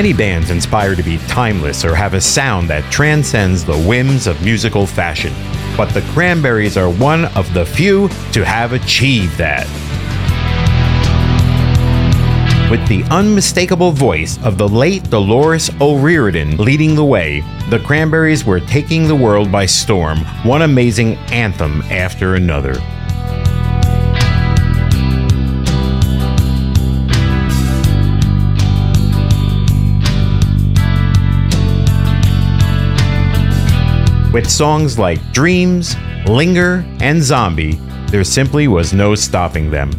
Many bands inspire to be timeless or have a sound that transcends the whims of musical fashion, but the Cranberries are one of the few to have achieved that. With the unmistakable voice of the late Dolores O'Riordan leading the way, the Cranberries were taking the world by storm, one amazing anthem after another. With songs like Dreams, Linger, and Zombie, there simply was no stopping them.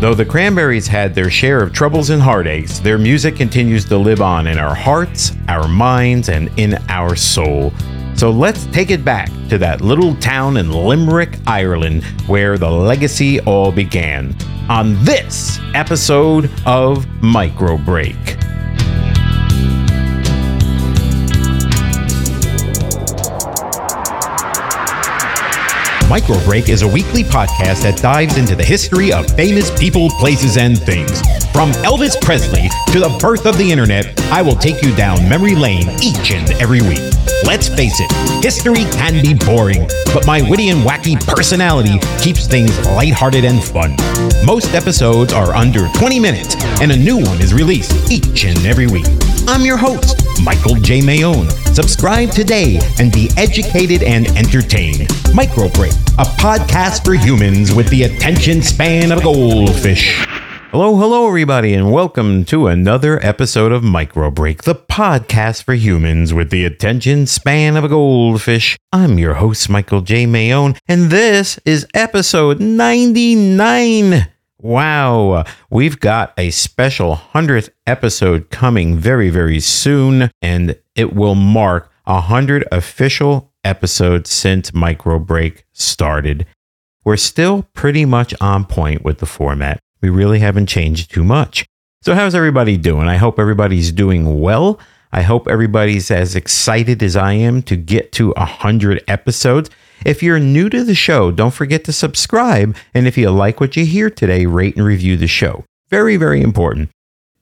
Though the Cranberries had their share of troubles and heartaches, their music continues to live on in our hearts, our minds, and in our soul. So let's take it back to that little town in Limerick, Ireland, where the legacy all began. On this episode of Micro Break. Micro Break is a weekly podcast that dives into the history of famous people, places, and things. From Elvis Presley to the birth of the internet, I will take you down memory lane each and every week. Let's face it, history can be boring, but my witty and wacky personality keeps things lighthearted and fun. Most episodes are under 20 minutes, and a new one is released each and every week. I'm your host, Michael J. Mayone. Subscribe today and be educated and entertained. Micro Break, a podcast for humans with the attention span of a goldfish. Hello, hello, everybody, and welcome to another episode of Micro Break, the podcast for humans with the attention span of a goldfish. I'm your host, Michael J. Mayone, and this is episode 99. Wow, we've got a special 100th episode coming very, very soon, and it will mark 100 official episodes since Micro Break started. We're still pretty much on point with the format. We really haven't changed too much. So, how's everybody doing? I hope everybody's doing well. I hope everybody's as excited as I am to get to 100 episodes. If you're new to the show, don't forget to subscribe. And if you like what you hear today, rate and review the show. Very, very important.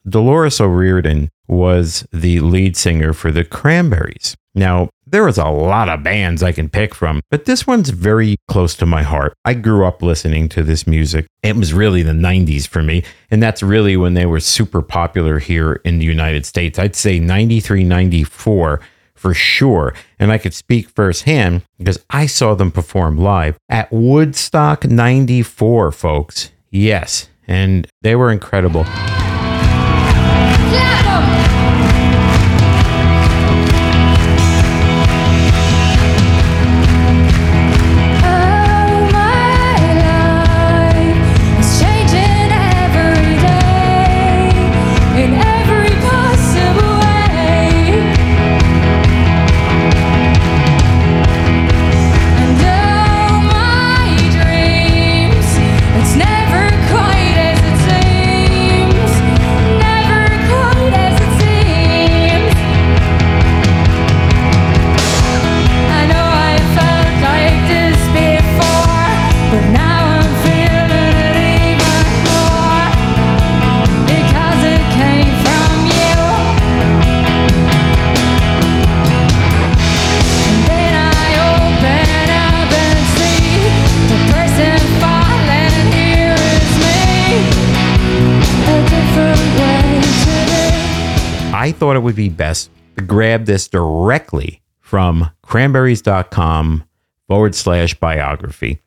Dolores O'Riordan was the lead singer for the Cranberries. Now, there was a lot of bands I can pick from, but this one's very close to my heart. I grew up listening to this music. It was really the 90s for me, and that's really when they were super popular here in the United States. I'd say 93, 94 for sure. And I could speak firsthand because I saw them perform live at Woodstock 94, folks. Yes, and they were incredible. Oh I thought it would be best to grab this directly from cranberries.com forward slash biography.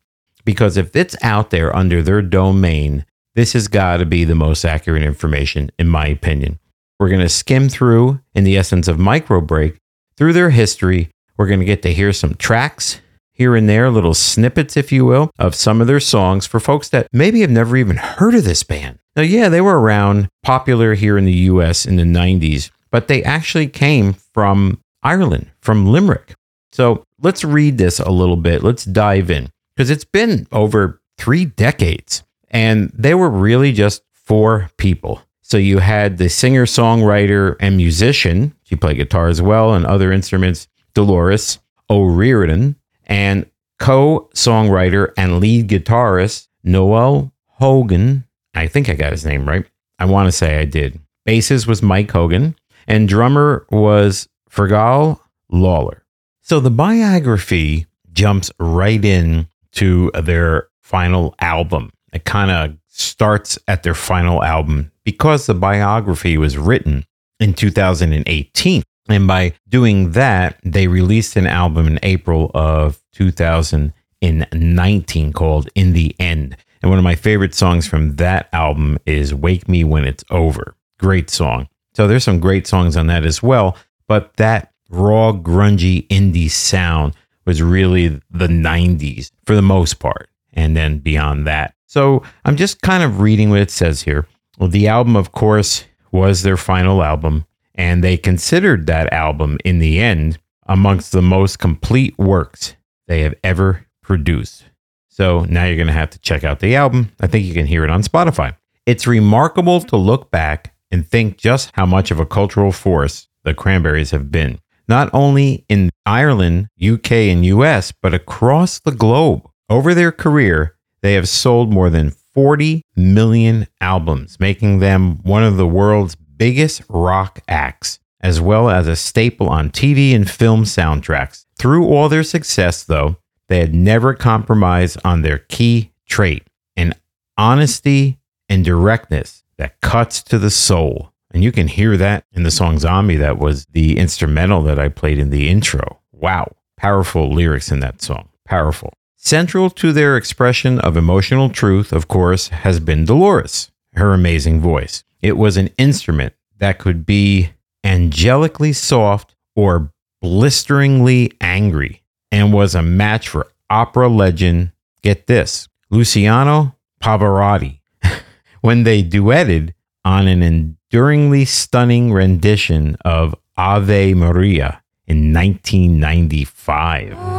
Because if it's out there under their domain, this has got to be the most accurate information, in my opinion. We're going to skim through, in the essence of micro break, through their history. We're going to get to hear some tracks here and there, little snippets, if you will, of some of their songs for folks that maybe have never even heard of this band. Now, yeah, they were around popular here in the US in the 90s, but they actually came from Ireland, from Limerick. So let's read this a little bit. Let's dive in because it's been over three decades and they were really just four people. So you had the singer, songwriter, and musician. She played guitar as well and other instruments, Dolores O'Riordan, and co songwriter and lead guitarist, Noel Hogan. I think I got his name right. I want to say I did. Bassist was Mike Hogan, and drummer was Fergal Lawler. So the biography jumps right in to their final album. It kind of starts at their final album because the biography was written in 2018. And by doing that, they released an album in April of 2019 called In the End. And one of my favorite songs from that album is Wake Me When It's Over. Great song. So there's some great songs on that as well. But that raw, grungy indie sound was really the 90s for the most part. And then beyond that. So I'm just kind of reading what it says here. Well, the album, of course, was their final album. And they considered that album in the end amongst the most complete works they have ever produced. So now you're going to have to check out the album. I think you can hear it on Spotify. It's remarkable to look back and think just how much of a cultural force the Cranberries have been, not only in Ireland, UK, and US, but across the globe. Over their career, they have sold more than 40 million albums, making them one of the world's biggest rock acts, as well as a staple on TV and film soundtracks. Through all their success, though, they had never compromised on their key trait an honesty and directness that cuts to the soul. And you can hear that in the song Zombie, that was the instrumental that I played in the intro. Wow. Powerful lyrics in that song. Powerful. Central to their expression of emotional truth, of course, has been Dolores, her amazing voice. It was an instrument that could be angelically soft or blisteringly angry and was a match for opera legend, get this, Luciano Pavarotti, when they duetted on an enduringly stunning rendition of Ave Maria in 1995.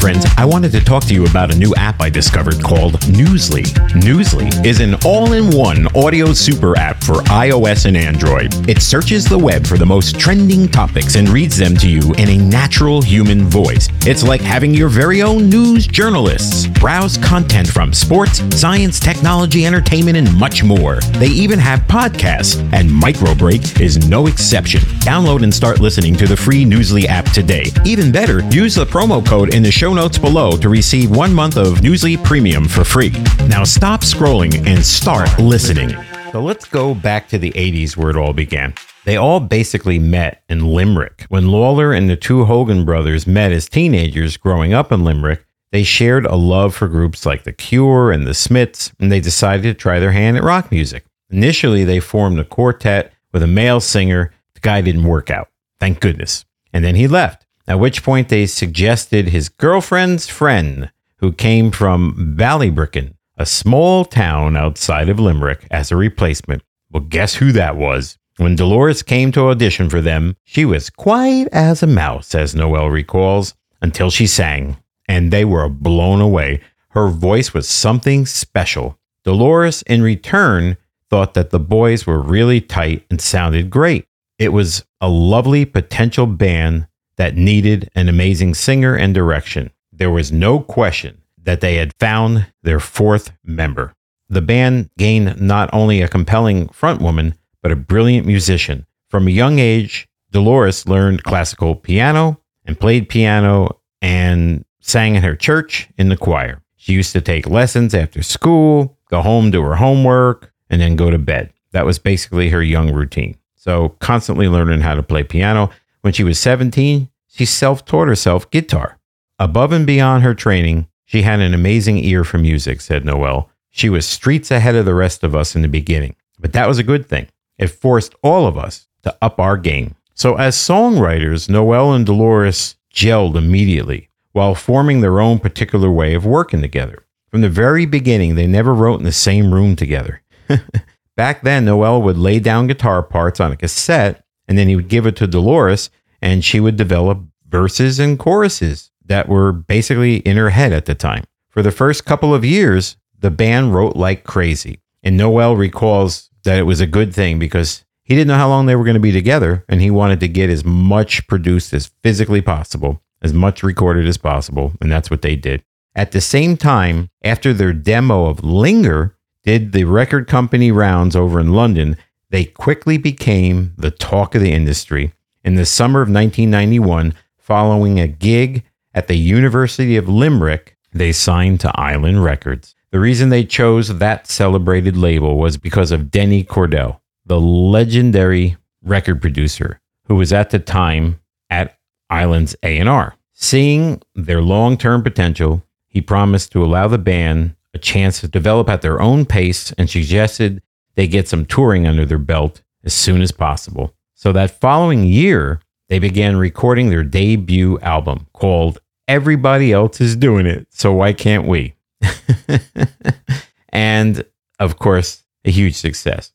Friends, I wanted to talk to you about a new app I discovered called Newsly. Newsly is an all in one audio super app for iOS and Android. It searches the web for the most trending topics and reads them to you in a natural human voice. It's like having your very own news journalists. Browse content from sports, science, technology, entertainment, and much more. They even have podcasts, and Microbreak is no exception. Download and start listening to the free Newsly app today. Even better, use the promo code in the show notes below to receive one month of Newsly Premium for free. Now stop scrolling and start listening. So let's go back to the 80s where it all began. They all basically met in Limerick. When Lawler and the two Hogan brothers met as teenagers growing up in Limerick, they shared a love for groups like The Cure and The Smiths, and they decided to try their hand at rock music. Initially, they formed a quartet with a male singer. The guy didn't work out. Thank goodness. And then he left, at which point they suggested his girlfriend's friend, who came from Ballybricken, a small town outside of Limerick, as a replacement. Well, guess who that was? When Dolores came to audition for them, she was quiet as a mouse, as Noel recalls, until she sang, and they were blown away. Her voice was something special. Dolores, in return, thought that the boys were really tight and sounded great. It was a lovely potential band that needed an amazing singer and direction. There was no question that they had found their fourth member. The band gained not only a compelling frontwoman, but a brilliant musician. From a young age, Dolores learned classical piano and played piano and sang in her church in the choir. She used to take lessons after school, go home, do her homework, and then go to bed. That was basically her young routine. So, constantly learning how to play piano. When she was 17, she self taught herself guitar. Above and beyond her training, she had an amazing ear for music, said Noel. She was streets ahead of the rest of us in the beginning, but that was a good thing. It forced all of us to up our game. So, as songwriters, Noel and Dolores gelled immediately while forming their own particular way of working together. From the very beginning, they never wrote in the same room together. Back then, Noel would lay down guitar parts on a cassette and then he would give it to Dolores and she would develop verses and choruses that were basically in her head at the time. For the first couple of years, the band wrote like crazy. And Noel recalls that it was a good thing because he didn't know how long they were going to be together and he wanted to get as much produced as physically possible, as much recorded as possible. And that's what they did. At the same time, after their demo of Linger did the record company rounds over in London, they quickly became the talk of the industry. In the summer of 1991, following a gig at the University of Limerick, they signed to Island Records. The reason they chose that celebrated label was because of Denny Cordell, the legendary record producer who was at the time at Island's A&R. Seeing their long-term potential, he promised to allow the band a chance to develop at their own pace and suggested they get some touring under their belt as soon as possible. So that following year, they began recording their debut album called Everybody Else Is Doing It, So Why Can't We? and of course, a huge success.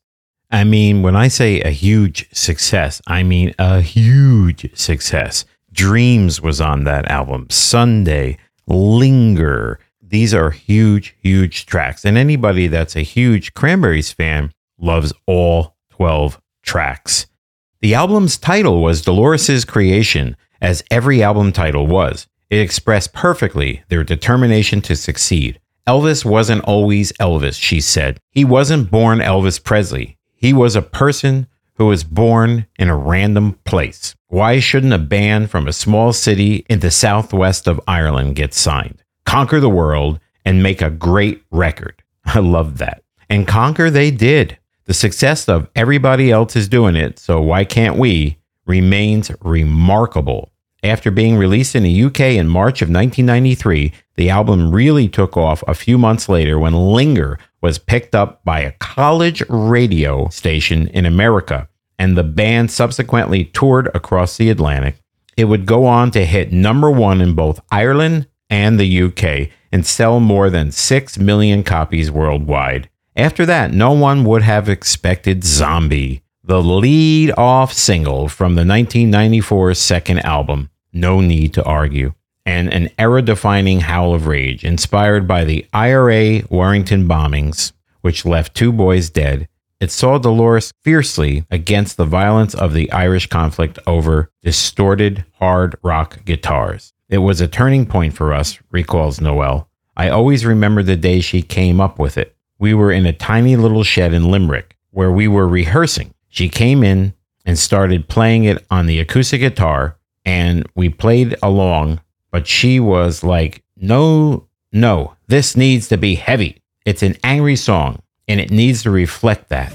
I mean, when I say a huge success, I mean a huge success. Dreams was on that album, Sunday, Linger. These are huge, huge tracks. And anybody that's a huge Cranberries fan loves all 12 tracks. The album's title was Dolores's Creation, as every album title was. It expressed perfectly their determination to succeed. Elvis wasn't always Elvis, she said. He wasn't born Elvis Presley. He was a person who was born in a random place. Why shouldn't a band from a small city in the southwest of Ireland get signed, conquer the world, and make a great record? I love that. And conquer they did. The success of everybody else is doing it, so why can't we? remains remarkable. After being released in the UK in March of 1993, the album really took off a few months later when Linger was picked up by a college radio station in America, and the band subsequently toured across the Atlantic. It would go on to hit number one in both Ireland and the UK and sell more than 6 million copies worldwide. After that, no one would have expected Zombie, the lead off single from the 1994 second album, No Need to Argue, and an era defining howl of rage inspired by the IRA Warrington bombings, which left two boys dead. It saw Dolores fiercely against the violence of the Irish conflict over distorted hard rock guitars. It was a turning point for us, recalls Noel. I always remember the day she came up with it. We were in a tiny little shed in Limerick where we were rehearsing. She came in and started playing it on the acoustic guitar, and we played along, but she was like, No, no, this needs to be heavy. It's an angry song, and it needs to reflect that.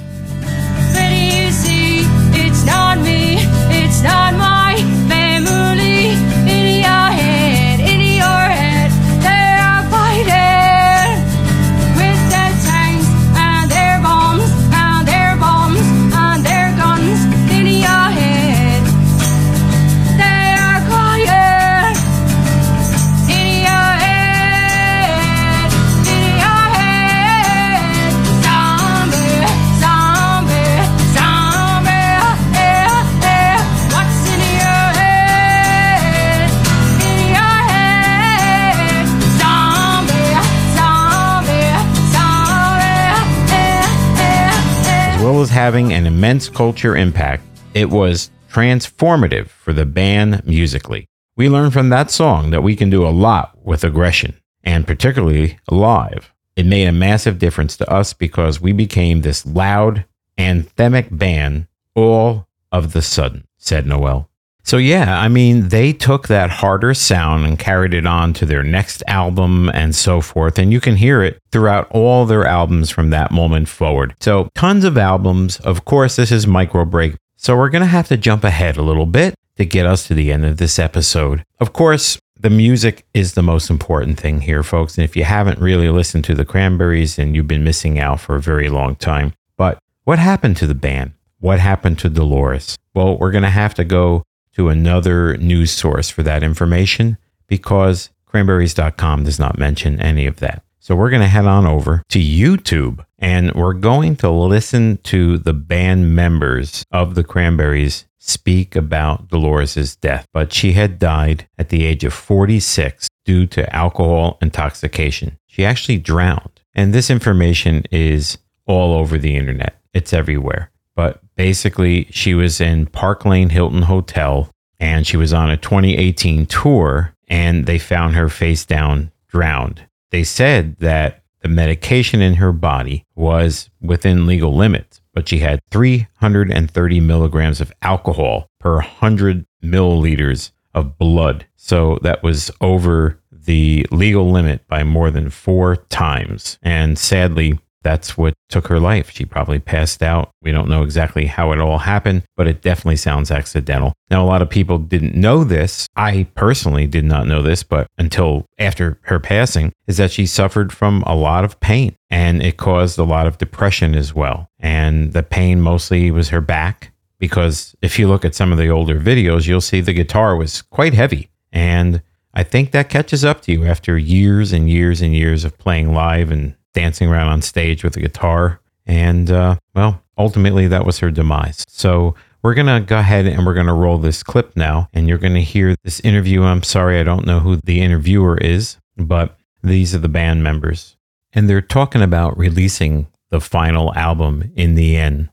Having an immense culture impact, it was transformative for the band musically. We learned from that song that we can do a lot with aggression, and particularly live. It made a massive difference to us because we became this loud, anthemic band all of the sudden, said Noel. So, yeah, I mean, they took that harder sound and carried it on to their next album and so forth. And you can hear it throughout all their albums from that moment forward. So, tons of albums. Of course, this is Micro Break. So, we're going to have to jump ahead a little bit to get us to the end of this episode. Of course, the music is the most important thing here, folks. And if you haven't really listened to the Cranberries, then you've been missing out for a very long time. But what happened to the band? what happened to Dolores? Well, we're going to have to go to another news source for that information because cranberries.com does not mention any of that. So we're going to head on over to YouTube and we're going to listen to the band members of the Cranberries speak about Dolores's death. But she had died at the age of 46 due to alcohol intoxication. She actually drowned. And this information is all over the internet. It's everywhere. But basically, she was in Park Lane Hilton Hotel and she was on a 2018 tour and they found her face down drowned. They said that the medication in her body was within legal limits, but she had 330 milligrams of alcohol per 100 milliliters of blood. So that was over the legal limit by more than four times. And sadly, that's what took her life. She probably passed out. We don't know exactly how it all happened, but it definitely sounds accidental. Now, a lot of people didn't know this. I personally did not know this, but until after her passing, is that she suffered from a lot of pain and it caused a lot of depression as well. And the pain mostly was her back because if you look at some of the older videos, you'll see the guitar was quite heavy. And I think that catches up to you after years and years and years of playing live and dancing around on stage with a guitar. And uh, well, ultimately, that was her demise. So we're going to go ahead and we're going to roll this clip now. And you're going to hear this interview. I'm sorry, I don't know who the interviewer is, but these are the band members. And they're talking about releasing the final album in the end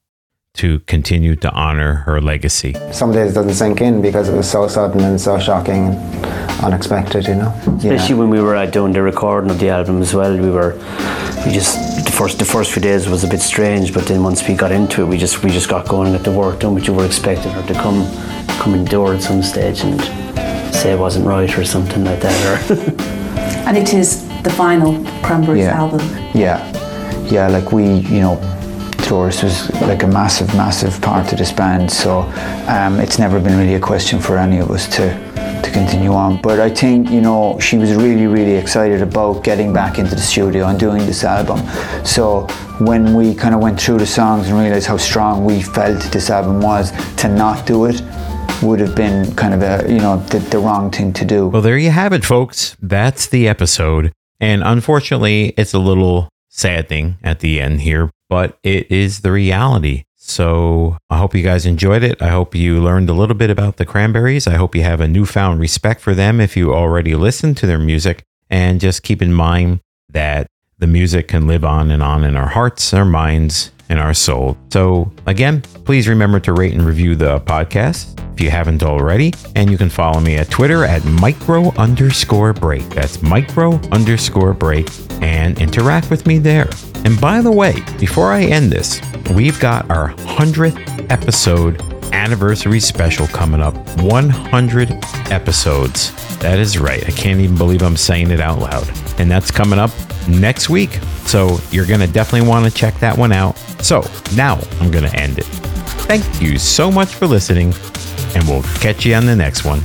to continue to honor her legacy. Some days it doesn't sink in because it was so sudden and so shocking and unexpected, you know. Yeah. Especially when we were uh, doing the recording of the album as well, we were we just the first the first few days was a bit strange, but then once we got into it, we just we just got going and got the work done. But you were expecting her to come come indoor at some stage and say it wasn't right or something like that, or And it is the final Cranberries Yeah. album. Yeah, yeah, like we, you know, Dolores was like a massive, massive part of this band. So um, it's never been really a question for any of us to to continue on. But I think you know she was really, really excited about getting back into the studio and doing this album. So when we kind of went through the songs and realized how strong we felt this album was, to not do it would have been kind of a you know the, the wrong thing to do. Well, there you have it, folks. That's the episode. And unfortunately, it's a little saddening at the end here, but it is the reality. So I hope you guys enjoyed it. I hope you learned a little bit about the Cranberries. I hope you have a newfound respect for them if you already listened to their music. And just keep in mind that the music can live on and on in our hearts, our minds, and our soul. So, again, please remember to rate and review the podcast if you haven't already. And you can follow me at Twitter at micro underscore break. That's micro underscore break and interact with me there. And by the way, before I end this, we've got our 100th episode anniversary special coming up 100 episodes. That is right. I can't even believe I'm saying it out loud. And that's coming up next week. So you're going to definitely want to check that one out. So now I'm going to end it. Thank you so much for listening, and we'll catch you on the next one.